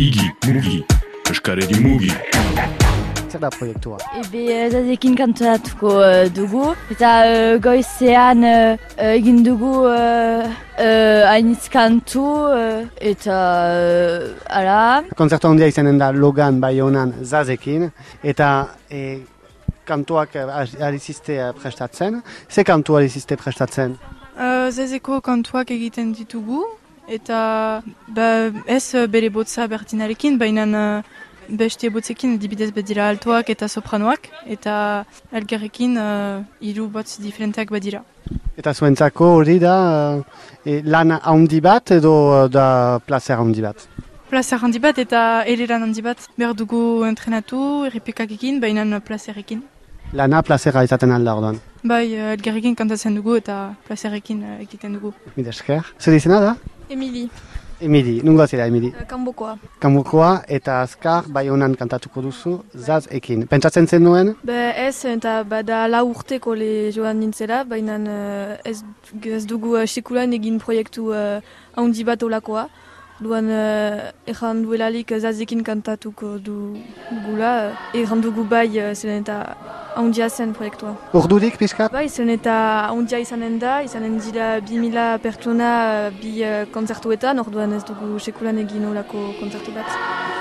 Igi, mugi, eskaredi mugi. Zer da proiektua? Ebe zazekin kantatuko uh, dugu, eta uh, goizean uh, egin dugu uh, uh, hainitz kantu, uh, eta uh, ala. Konzertu handia izanen da Logan Bayonan zazekin, eta e, kantuak eh, eh, prestatzen. Ze kantu ari ziste prestatzen? Uh, zezeko kantuak egiten ditugu, eta ba, ez uh, bere botza bertinarekin, baina uh, beste botzekin dibidez badira altoak eta sopranoak, eta elgerrekin uh, hiru botz diferenteak badira. Eta zuentzako hori da eh, e, lan handi bat edo eh, da placer handi bat? Plazer handi bat eta ereran handi bat behar dugu entrenatu, errepikak ekin, baina plazerekin. Lana plazera izaten alda orduan. Bai, elgerrekin kantatzen dugu eta plazerekin uh, egiten dugu. Mide esker. Zer izena da? Emili, Emili, nungo zira Emili? kanbokoa. Kambukoa eta azkar bai honan kantatuko duzu zaz ekin. Pentsatzen zen nuen? Be ez, eta bada lau urteko le joan nintzela, baina eh, ez, ez dugu uh, sekulan egin proiektu uh, handi bat olakoa. Duan uh, erran duelalik zazekin kantatuko dugula, uh, erran dugu bai uh, zelen eta handia zen proiektua. Urdudik pixkat? Bai, zelen eta handia izanen da, izanen dira bi mila pertsona bi uh, konzertuetan, orduan ez dugu sekulan egin olako konzertu bat.